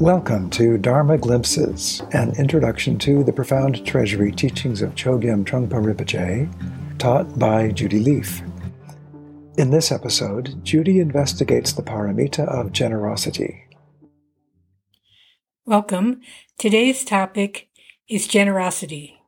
Welcome to Dharma Glimpses, an introduction to the profound treasury teachings of Chogyam Trungpa Rinpoche, taught by Judy Lief. In this episode, Judy investigates the paramita of generosity. Welcome. Today's topic is generosity.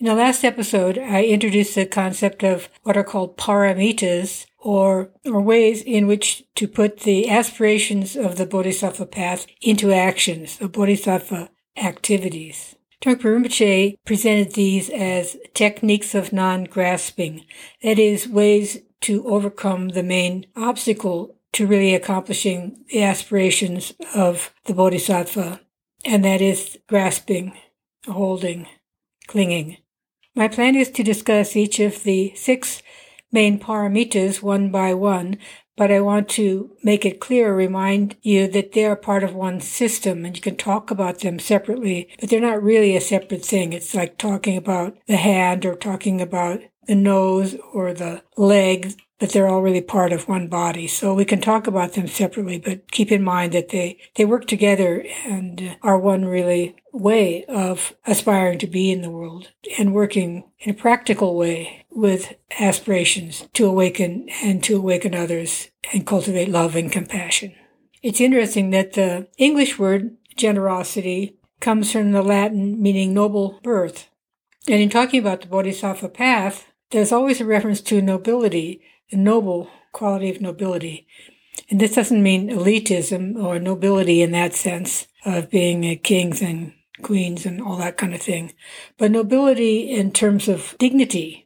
In the last episode, I introduced the concept of what are called paramitas, or, or ways in which to put the aspirations of the Bodhisattva path into actions, the Bodhisattva activities. Trungpa Rinpoche presented these as techniques of non-grasping, that is, ways to overcome the main obstacle to really accomplishing the aspirations of the Bodhisattva, and that is grasping, holding, clinging. My plan is to discuss each of the six main paramitas one by one, but I want to make it clear, remind you that they are part of one system and you can talk about them separately, but they're not really a separate thing. It's like talking about the hand or talking about the nose or the leg, but they're all really part of one body. So we can talk about them separately, but keep in mind that they, they work together and are one really way of aspiring to be in the world and working in a practical way with aspirations to awaken and to awaken others and cultivate love and compassion. It's interesting that the English word generosity comes from the Latin meaning noble birth. And in talking about the Bodhisattva path, there's always a reference to nobility, the noble quality of nobility. And this doesn't mean elitism or nobility in that sense of being kings and queens and all that kind of thing, but nobility in terms of dignity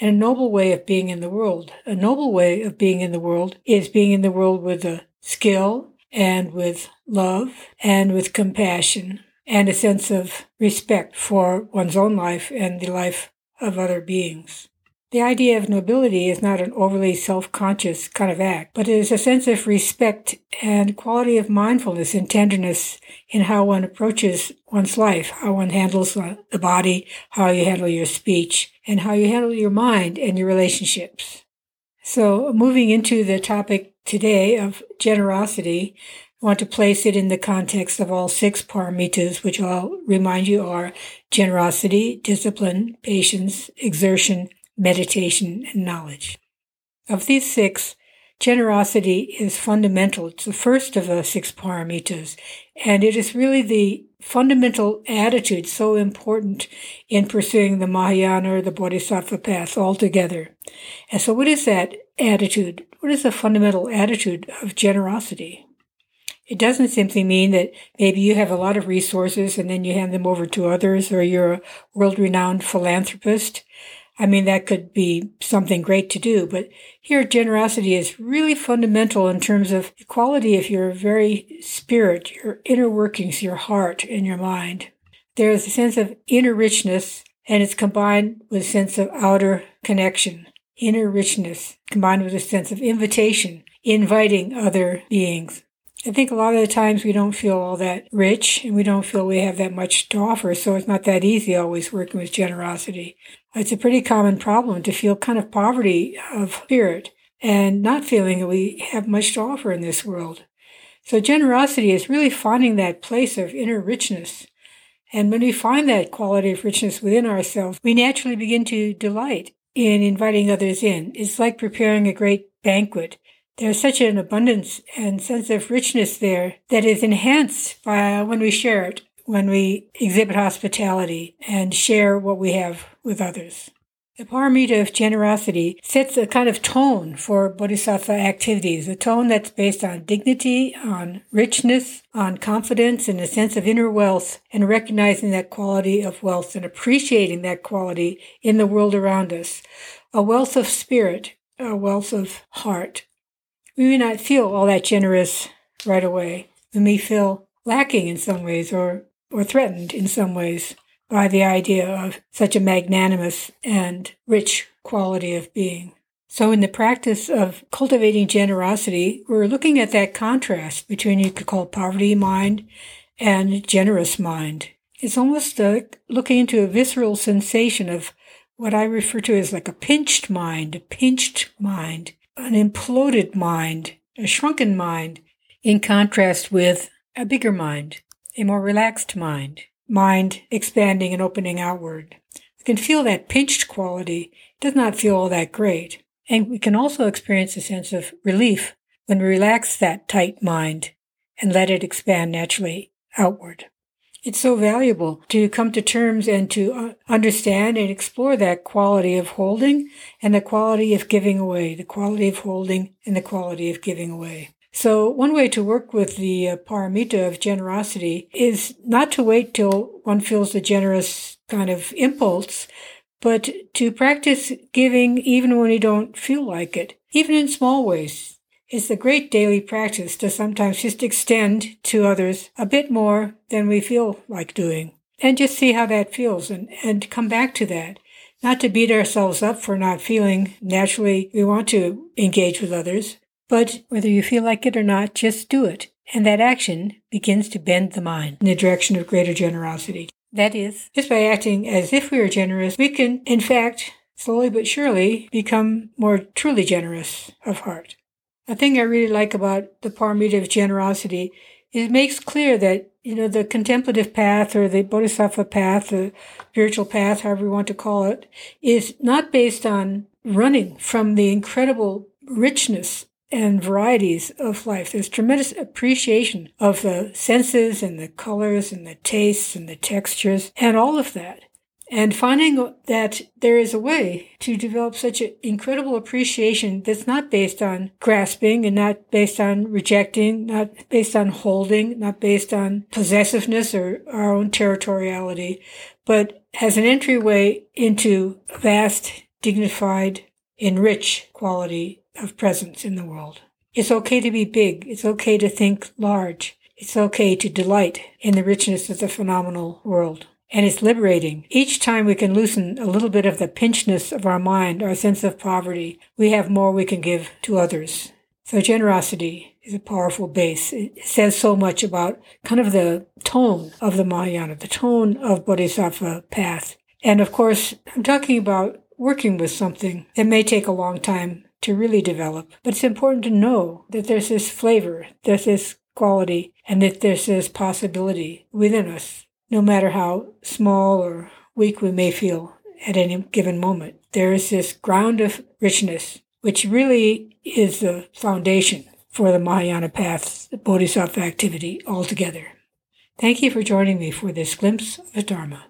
and a noble way of being in the world. A noble way of being in the world is being in the world with a skill and with love and with compassion and a sense of respect for one's own life and the life of other beings. The idea of nobility is not an overly self-conscious kind of act, but it is a sense of respect and quality of mindfulness and tenderness in how one approaches one's life, how one handles the body, how you handle your speech, and how you handle your mind and your relationships. So moving into the topic today of generosity, I want to place it in the context of all six paramitas, which I'll remind you are generosity, discipline, patience, exertion, meditation, and knowledge. Of these six, generosity is fundamental. It's the first of the six paramitas, and it is really the fundamental attitude so important in pursuing the Mahayana or the Bodhisattva path altogether. And so what is that attitude? What is the fundamental attitude of generosity? It doesn't simply mean that maybe you have a lot of resources and then you hand them over to others or you're a world renowned philanthropist. I mean, that could be something great to do, but here generosity is really fundamental in terms of the quality of your very spirit, your inner workings, your heart and your mind. There's a sense of inner richness and it's combined with a sense of outer connection. Inner richness combined with a sense of invitation, inviting other beings. I think a lot of the times we don't feel all that rich and we don't feel we have that much to offer, so it's not that easy always working with generosity. It's a pretty common problem to feel kind of poverty of spirit and not feeling that we have much to offer in this world. So generosity is really finding that place of inner richness. And when we find that quality of richness within ourselves, we naturally begin to delight in inviting others in. It's like preparing a great banquet there's such an abundance and sense of richness there that is enhanced by uh, when we share it, when we exhibit hospitality and share what we have with others. The paramita of generosity sets a kind of tone for bodhisattva activities, a tone that's based on dignity, on richness, on confidence, and a sense of inner wealth, and recognizing that quality of wealth and appreciating that quality in the world around us. A wealth of spirit, a wealth of heart, we may not feel all that generous right away. We may feel lacking in some ways or, or threatened in some ways by the idea of such a magnanimous and rich quality of being. So, in the practice of cultivating generosity, we're looking at that contrast between you could call poverty mind and generous mind. It's almost like looking into a visceral sensation of what I refer to as like a pinched mind, a pinched mind an imploded mind, a shrunken mind, in contrast with a bigger mind, a more relaxed mind, mind expanding and opening outward. We can feel that pinched quality. It does not feel all that great. And we can also experience a sense of relief when we relax that tight mind and let it expand naturally outward. It's so valuable to come to terms and to uh, understand and explore that quality of holding and the quality of giving away, the quality of holding and the quality of giving away. So one way to work with the uh, paramita of generosity is not to wait till one feels the generous kind of impulse, but to practice giving even when you don't feel like it, even in small ways. It's a great daily practice to sometimes just extend to others a bit more than we feel like doing and just see how that feels and, and come back to that. Not to beat ourselves up for not feeling. Naturally, we want to engage with others, but whether you feel like it or not, just do it. And that action begins to bend the mind in the direction of greater generosity. That is, just by acting as if we are generous, we can, in fact, slowly but surely become more truly generous of heart. A thing I really like about the paramita of generosity is it makes clear that, you know, the contemplative path or the bodhisattva path, the spiritual path, however you want to call it, is not based on running from the incredible richness and varieties of life. There's tremendous appreciation of the senses and the colors and the tastes and the textures and all of that. And finding that there is a way to develop such an incredible appreciation that's not based on grasping and not based on rejecting, not based on holding, not based on possessiveness or our own territoriality, but has an entryway into vast, dignified, enriched quality of presence in the world. It's okay to be big. It's okay to think large. It's okay to delight in the richness of the phenomenal world and it's liberating. Each time we can loosen a little bit of the pinchness of our mind, our sense of poverty, we have more we can give to others. So generosity is a powerful base. It says so much about kind of the tone of the Mahayana, the tone of Bodhisattva path. And of course, I'm talking about working with something that may take a long time to really develop, but it's important to know that there's this flavor, there's this quality, and that there's this possibility within us no matter how small or weak we may feel at any given moment. There is this ground of richness, which really is the foundation for the Mahayana path, the Bodhisattva activity altogether. Thank you for joining me for this glimpse of the Dharma.